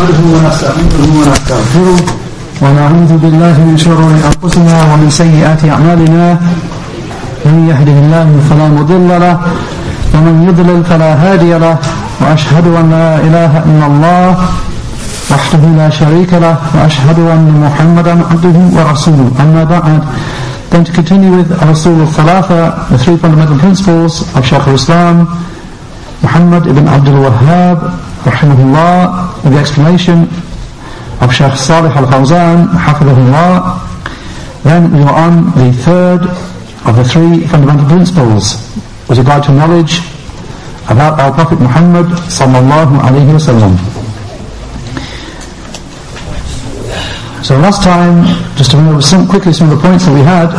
نحمده ونستعينه ونستغفره ونعوذ بالله من شرور أنفسنا ومن سيئات أعمالنا. من يهده الله فلا مضل له ومن يضلل فلا هادي له وأشهد أن لا إله إلا الله وحده لا شريك له وأشهد أن محمدا عبده ورسوله. أما بعد Then to continue with Rasul al-Thalatha, the three fundamental principles of Shaykh al-Islam, Muhammad ibn Abdul Wahhab, rahimahullah, with the explanation of Shaykh Salih al-Fawzan, hafidhahullah. Then we are on the third of the three fundamental principles with regard to knowledge about our Prophet Muhammad sallallahu alayhi wasallam. So last time, just to remember some, quickly some of the points that we had,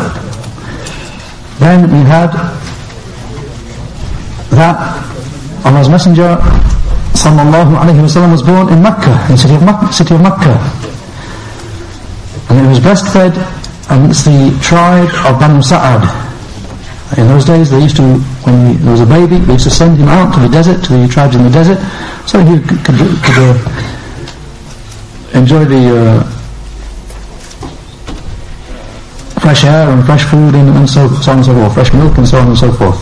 then we had that Allah's Messenger sallallahu alayhi wasallam was born in Mecca, in city of Mecca, city of. And he was breastfed amongst the tribe of Banu Sa'ad. In those days they used to, when he, was a baby, they used to send him out to the desert, to the tribes in the desert, so he could, could, could uh, enjoy the uh, fresh air and fresh food and, and so, so on and so forth, fresh milk and so on and so forth.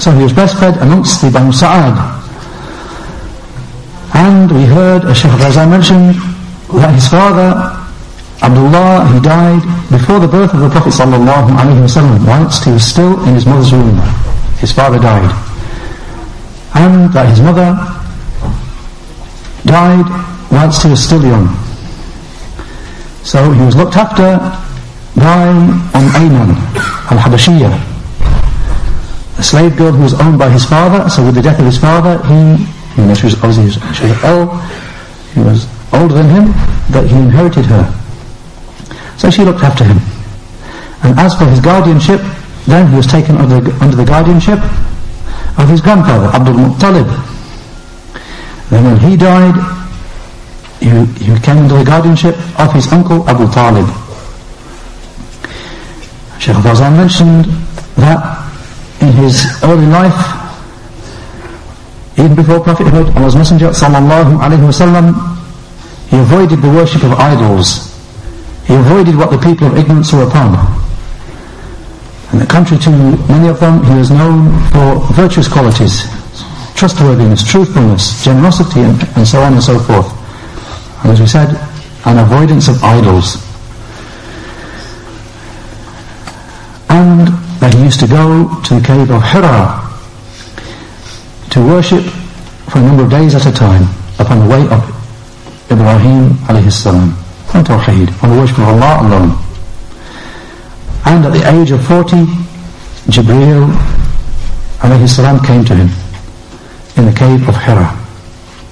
So he was breastfed amongst the Banu Sa'ad. And we heard, as Shaykh Fawzan mentioned, that his father, Abdullah, he died before the birth of the Prophet sallallahu alaihi wasallam, whilst he was still in his mother's womb. His father died. And that his mother died whilst he was still young. So he was looked after by Umm Ayman al-Habashiyah, a slave girl who was owned by his father. So with the death of his father, he, you know, she was obviously she was ill, he was older than him, but he inherited her. So she looked after him. And as for his guardianship, then he was taken under the, under the guardianship of his grandfather, Abdul Muttalib. Then when he died, he, he came under the guardianship of his uncle Abu Talib. Sheikh Fawzan mentioned that in his early life, even before prophethood, Allah's Messenger sallallahu alaihi wasallam, he avoided the worship of idols. He avoided what the people of ignorance were upon. And the contrary to many of them, he was known for virtuous qualities, trustworthiness, truthfulness, generosity, and, and so on and so forth. And as we said, an avoidance of idols. and that he used to go to the cave of Hira to worship for a number of days at a time upon the way of Ibrahim alayhi salam on Tawheed, on the worship of Allah alone. And at the age of 40, Jibreel alayhi salam came to him in the cave of Hira.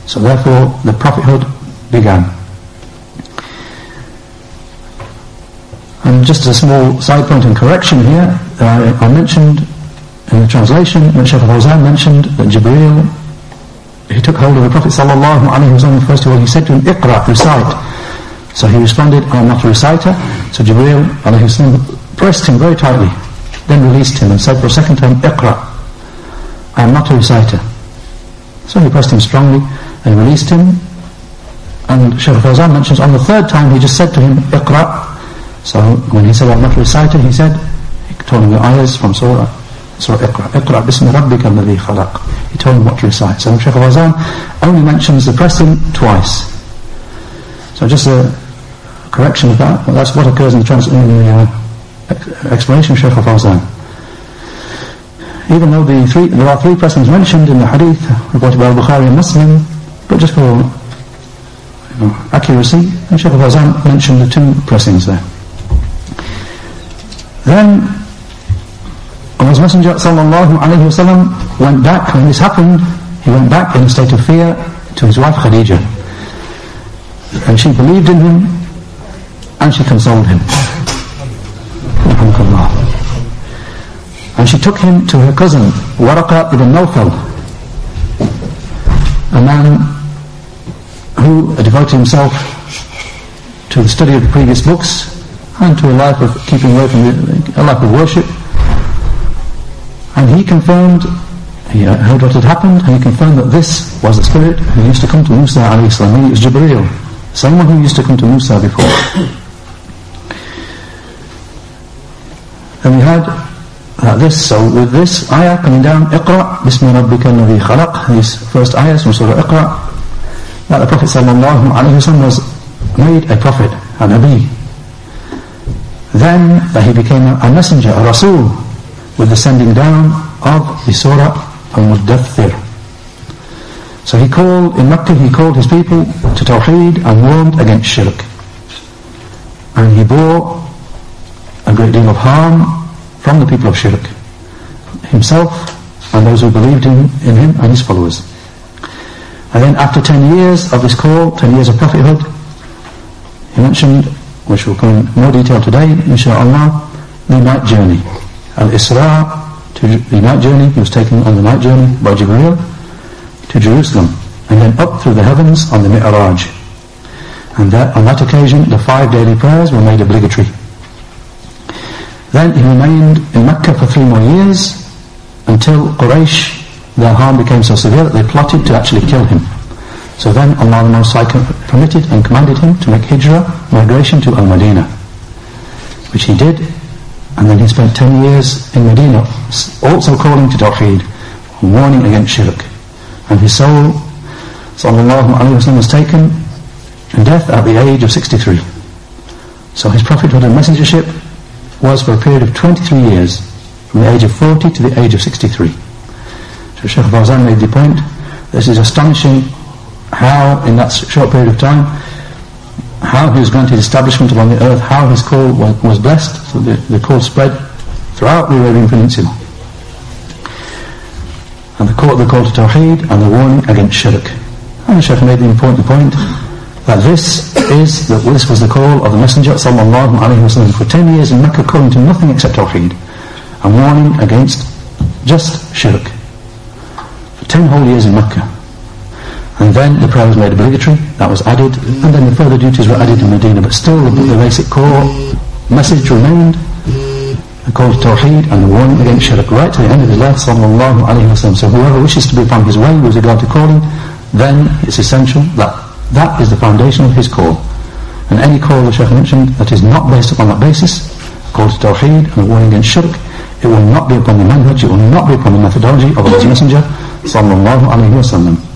So therefore the prophethood began. And just a small side point and correction here, uh, I mentioned in the translation Shaykh Fawzan mentioned that Jibreel, he took hold of the Prophet sallallahu alaihi wasallam first of all, he said to him, Iqra, recite. So he responded, I am not a reciter. So Jibreel alayhi salam pressed him very tightly, then released him and said for a second time, Iqra, I am not a reciter. So he pressed him strongly and released him. And Shaykh Fawzan mentions on the third time he just said to him, Iqra, so when he said, I'm not a reciter, he said, he told him the ayahs from Surah, Surah Iqra, Iqra bismi rabbika alladhi khalaq. He told him what to recite. So Shaykh Fawzan only mentions the pressing twice. So just a correction of that, that's what occurs in the, trans- in the uh, explanation of Shaykh Fawzan. Even though the three, there are three pressings mentioned in the hadith reported by Bukhari and Muslim, but just for accuracy, Shaykh Fawzan mentioned the two pressings there. Then Allah's Messenger sallallahu went back, when this happened, he went back in a state of fear to his wife Khadija. And she believed in him and she consoled him. And she took him to her cousin, Waraqa ibn Nawfal, a man who devoted himself to the study of the previous books and to a life of keeping away from the, a life of worship. And he confirmed he heard what had happened and he confirmed that this was the spirit who used to come to Musa alayhi salam. It was Jibreel, someone who used to come to Musa before. and we had uh, this, so with this ayah coming down, Iqra, Bismi Rabbika alladhi khalaq, these first ayahs from Surah Iqra, that the Prophet sallallahu alayhi wa was made a prophet, a Nabi. Then that he became a, a messenger, a Rasul, with the sending down of the Surah al-Muddathir. So he called, in Mecca he called his people to Tawheed and warned against Shirk. And he bore a great deal of harm from the people of Shirk, himself and those who believed in, in him and his followers. And then after 10 years of this call, 10 years of prophethood, he mentioned, which will come in more detail today, inshallah, the night journey. Al-Isra to the night journey. He was taken on the night journey by Jibreel to Jerusalem and then up through the heavens on the Mi'raj. And that, on that occasion, the five daily prayers were made obligatory. Then he remained in Mecca for three more years until Quraysh, their harm became so severe that they plotted to actually kill him. So then Allah the Most High permitted and commanded him to make hijrah, migration to Al-Madinah, which he did and then he spent 10 years in Medina also calling to Tawheed, warning against shirk. And his soul, sallallahu alayhi wa was taken in death at the age of 63. So his prophethood and messengership was for a period of 23 years, from the age of 40 to the age of 63. So Sheikh Fawzan made the point, this is astonishing how in that short period of time how he was granted establishment upon the earth, how his call was, blessed, so the, the call spread throughout the Arabian Peninsula. And the call, the call to Tawheed and the warning against Shirk. And the Shaykh made the important point that this is, that this was the call of the Messenger sallallahu alayhi wasallam for 10 years in Mecca calling to nothing except Tawheed and warning against just Shirk. For 10 whole years in Mecca. And then the prayer was made obligatory, that was added, and then the further duties were added in Medina, but still the, the basic core message remained, the call to Tawheed and the warning against shirk right to the end of his life, sallallahu alayhi wa So whoever wishes to be upon his way with regard to calling, then it's essential that that is the foundation of his call. And any call the Shaykh mentioned that is not based upon that basis, call to Tawheed and warning against shirk, it will not be upon the manhaj, it will not be upon the methodology of Allah's Messenger, sallallahu alayhi wa sallam.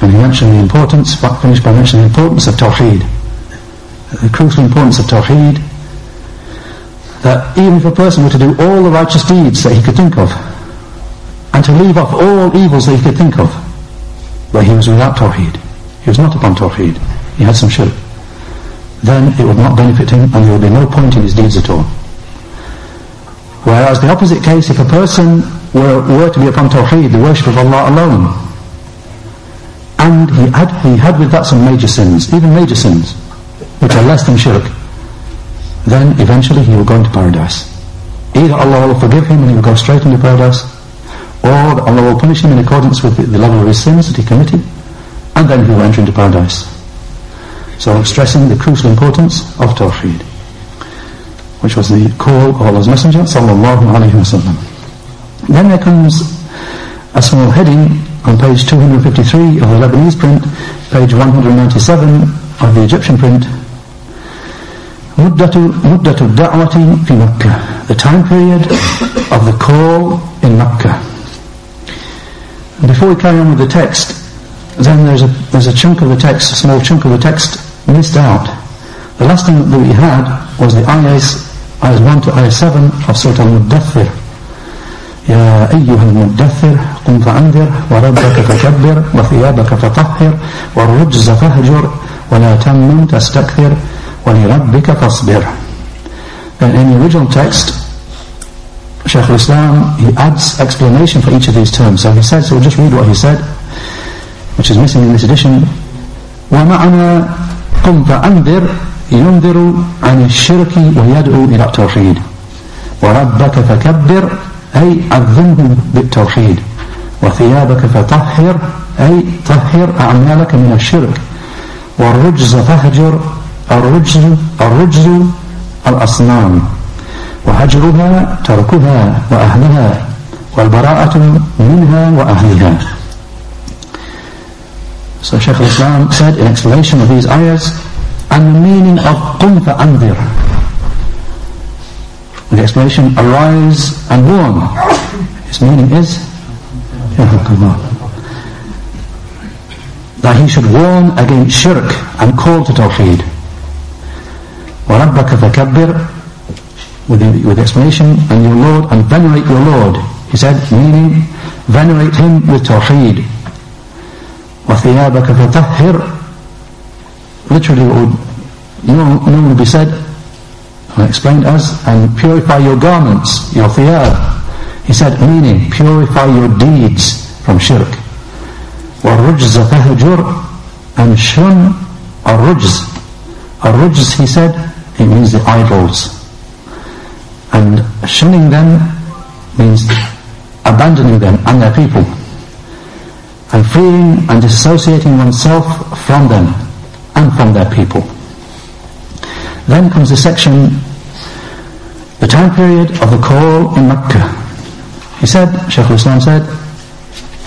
And he mentioned the importance, finished by mentioning the importance of Tawheed. The crucial importance of Tawheed. That even if a person were to do all the righteous deeds that he could think of, and to leave off all evils that he could think of, but he was without Tawheed. He was not upon Tawheed. He had some shirk. Then it would not benefit him and there would be no point in his deeds at all. Whereas the opposite case, if a person were, were to be upon Tawheed, the worship of Allah alone, and he had, he had with that some major sins, even major sins, which are less than shirk. Then eventually he will go into paradise. Either Allah will forgive him and he will go straight into paradise, or Allah will punish him in accordance with the, the level of his sins that he committed, and then he will enter into paradise. So I'm stressing the crucial importance of Tawheed, which was the call of Allah's Messenger, sallallahu alayhi wa Then there comes a small heading on page 253 of the Lebanese print, page 197 of the Egyptian print. مدة الدعوة في Makkah, The time period of the call in Makkah. Before we carry on with the text then there's a, there's a chunk of the text, a small chunk of the text missed out. The last thing that we had was the ayahs, ayahs 1 to ayah 7 of Surat Al-Muddathir يا أيها المدثر قم فأنذر وربك فكبر وثيابك فطهر والرجز فهجر ولا تمن تستكثر ولربك فاصبر And in the original text, Shaykh al-Islam, he adds explanation for each of these terms. So he said, so we'll just read what he said, which is missing in this edition. ومعنى قم فأنذر ينذر عن الشرك ويدعو إلى التوحيد وربك فكبر أي عظمه بالتوحيد. وثيابك فطهر أي طهر أعمالك من الشرك. والرجز فهجر الرجز الرجز الأصنام. وهجرها تركها وأهلها والبراءة منها وأهلها. So Shaykh al-Islam said in explanation of these ayahs and the meaning of قُمْ فَأَنذِرْ. The explanation arise and warn. His meaning is that he should warn against shirk and call to tawheed. وَرَبَّكَ فَكَبِّرْ with the, with the explanation, and your Lord, and venerate your Lord. He said, meaning, venerate him with tawheed. وَثِيَابَكَ فَطَهِّرْ Literally what would normally be said, and explained as, and purify your garments, your thiyab. He said, meaning, purify your deeds from shirk. وَالرُّجْزَ فَهْجُرْ And shun الرُّجْز. الرُّجْز, he said, it means the idols. And shunning them means abandoning them and their people. And freeing and dissociating oneself from them and from their people. Then comes the section, the time period of the call in Mecca. He said, Shaykh al-Islam said,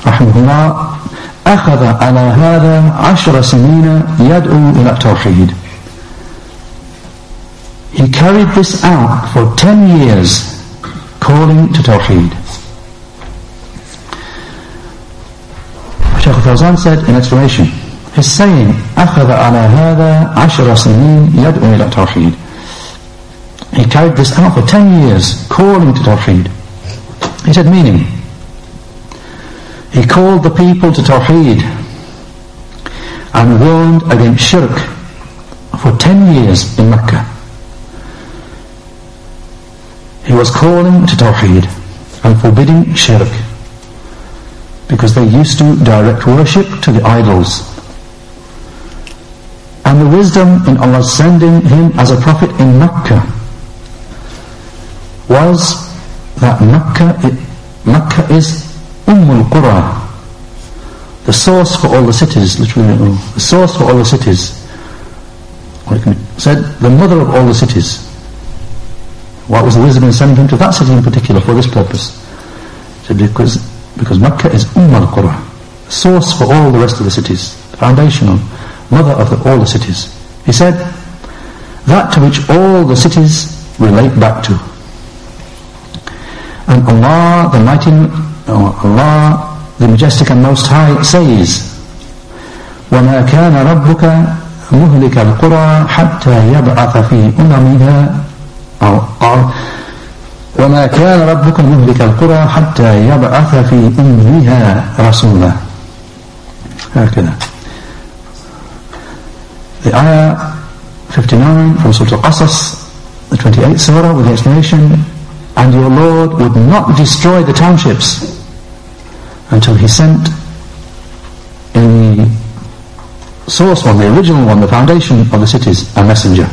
رحمه الله أخذ على هذا عشر سنين يدعو إلى التوحيد he carried this out for 10 years, calling to Tawheed. Shaykh Fawzan said in explanation, his saying, أخذ على هذا عشر سنين يدعو إلى التوحيد. Carried this out for 10 years, calling to Tawheed. He said, meaning, he called the people to Tawheed and warned against shirk for 10 years in Mecca. He was calling to Tawheed and forbidding shirk because they used to direct worship to the idols. And the wisdom in Allah sending him as a prophet in Mecca was that Mecca, Mecca is Ummul Qura, the source for all the cities, literally, the source for all the cities. Said, the mother of all the cities. What was the wisdom in sending him to that city in particular for this purpose? So because, because Mecca is Umm al-Qura, source for all the rest of the cities, foundational, mother of the, all the cities. He said, that to which all the cities relate back to. And Allah, the mighty, Allah, the majestic and most high says, وَمَا كَانَ رَبُّكَ مُهْلِكَ الْقُرَى حَتَّى يَبْعَثَ فِي أُمَمِهَا أو وما كان ربك مهلك القرى حتى يبعث في أمها رسولا هكذا The ayah 59 from Surah Al-Qasas, the 28th surah with the explanation, and your Lord would not destroy the townships until he sent in the source one, the original one, the foundation of the cities, a messenger.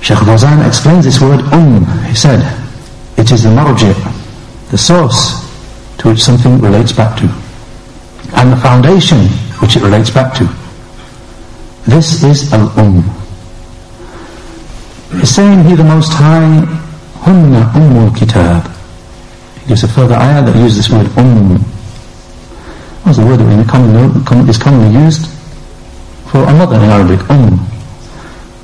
Shaykh Fawzan explains this word um. He said, it is the marji, the source to which something relates back to, and the foundation which it relates back to. This is al-um. He's saying here the Most High, Hunna Ummul Kitab. He gives a further ayah that uses this word um. What's the word that is commonly used for a mother in Arabic, um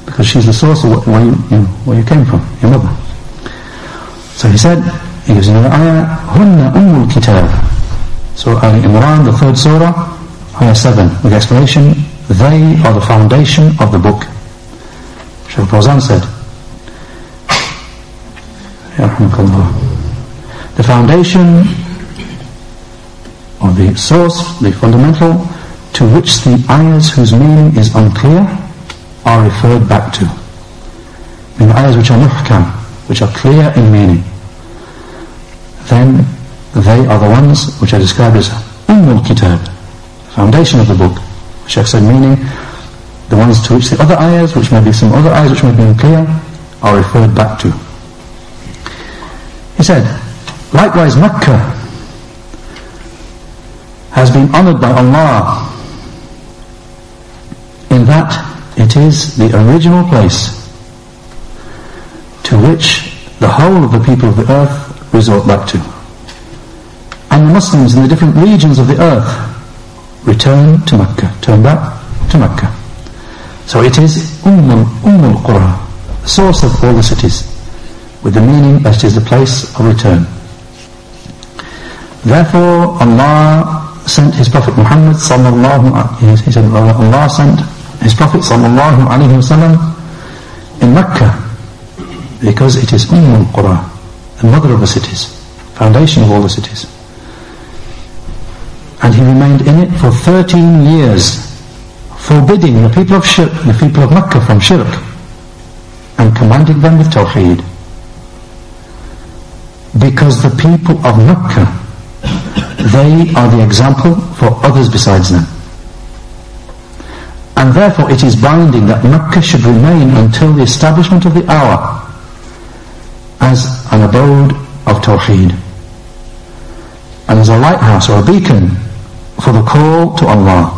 because she's the source of where you, you, where you came from, your mother. So he said, he gives another ayah, Hunna Ummul Kitab. So Ali Imran, the third surah, ayah 7, with the explanation, they are the foundation of the book. Shaykh Fawzan said, the foundation or the source, the fundamental, to which the ayahs whose meaning is unclear are referred back to. In ayahs which are muhkam, which are clear in meaning, then they are the ones which are described as Ummul Kitab, foundation of the book. Sheikh said meaning, the ones to which the other ayahs, which may be some other ayahs which may be unclear, are referred back to. He said, likewise Mecca has been honored by Allah in that it is the original place to which the whole of the people of the earth resort back to. And the Muslims in the different regions of the earth return to Mecca, turn back to Mecca. So it is Umm al Qura, the source of all the cities, with the meaning that it is the place of return. Therefore Allah sent His Prophet Muhammad sallallahu alaihi he said Allah sent His Prophet sallallahu alaihi wasallam in Mecca because it is Umm al-Qura, the mother of the cities, foundation of all the cities. And he remained in it for 13 years, forbidding the people of shirk, the people of Mecca from shirk, and commanding them with Tawheed. Because the people of Mecca, they are the example for others besides them. And therefore it is binding that Mecca should remain until the establishment of the hour as an abode of Tawheed and as a lighthouse or a beacon for the call to Allah.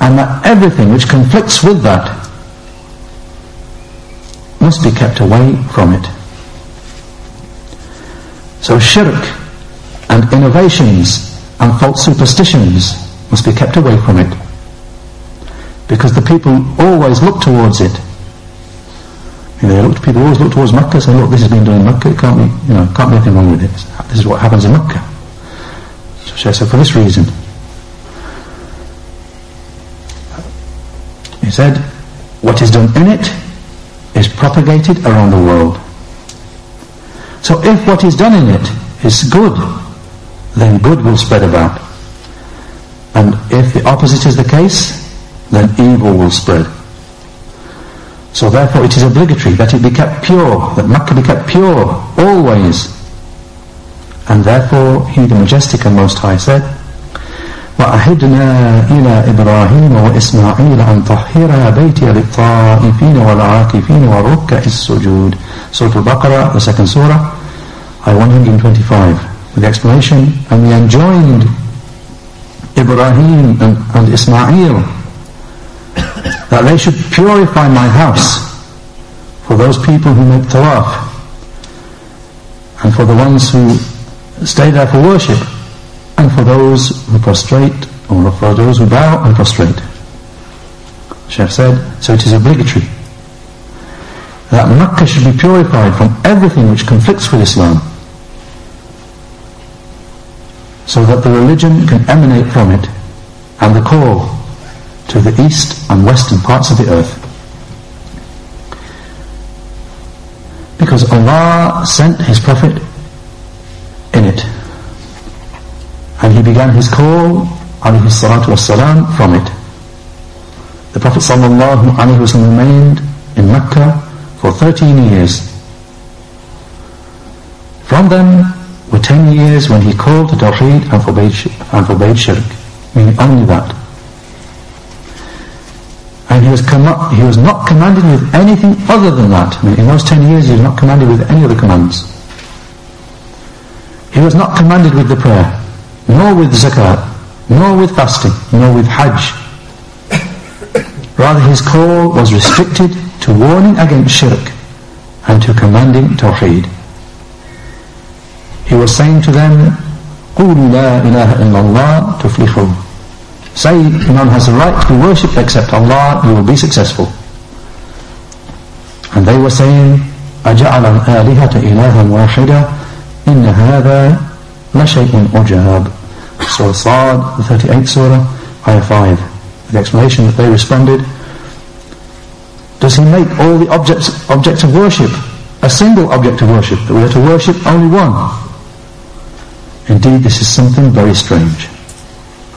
And that everything which conflicts with that must be kept away from it. So shirk and innovations and false superstitions must be kept away from it. Because the people always look towards it you know, look, people always look towards Mecca and say, look, this has been done in Mecca, it can't be, you know, can't be anything wrong with it. This is what happens in Mecca. So I said, for this reason. He said, what is done in it propagated around the world. So if what is done in it is good, then good will spread about. And if the opposite is the case, then evil will spread. So therefore it is obligatory that it be kept pure, that Makkah be kept pure, always. And therefore He the Majestic and Most High said, وأهدنا إلى إبراهيم وإسماعيل أن طهر بيتي للطائفين والعاكفين والركع السجود Surah Al-Baqarah, the second surah, ayah 125, with the explanation, and we enjoined Ibrahim and, and Ismail that they should purify my house for those people who make tawaf and for the ones who stay there for worship and for those who prostrate or for those who bow and prostrate. Sheikh said, so it is obligatory that Makkah should be purified from everything which conflicts with Islam so that the religion can emanate from it and the call to the east and western parts of the earth. Because Allah sent His Prophet in it. And He began His call, alayhi salatu wasalam, from it. The Prophet sallallahu alayhi wasallam remained in Mecca for 13 years. From them were 10 years when he called to Tawheed and forbade, and forbade Shirk, meaning only that. And he was, he was not commanded with anything other than that. I mean, in those ten years he was not commanded with any other commands. He was not commanded with the prayer, nor with zakat, nor with fasting, nor with hajj. Rather his call was restricted to warning against shirk and to commanding tawheed. He was saying to them, قُولُوا لَا إِلَهَ إِلَّا اللَّهِ تُفْلِحُوا Say none has the right to be worshipped except Allah, you will be successful. And they were saying, أجعل الآلهة إلها واحدة إن هذا لشيء عجاب Surah Sad, the 38th Surah, Ayah 5. The explanation that they responded, Does he make all the objects, objects of worship a single object of worship, that we are to worship only one? Indeed, this is something very strange.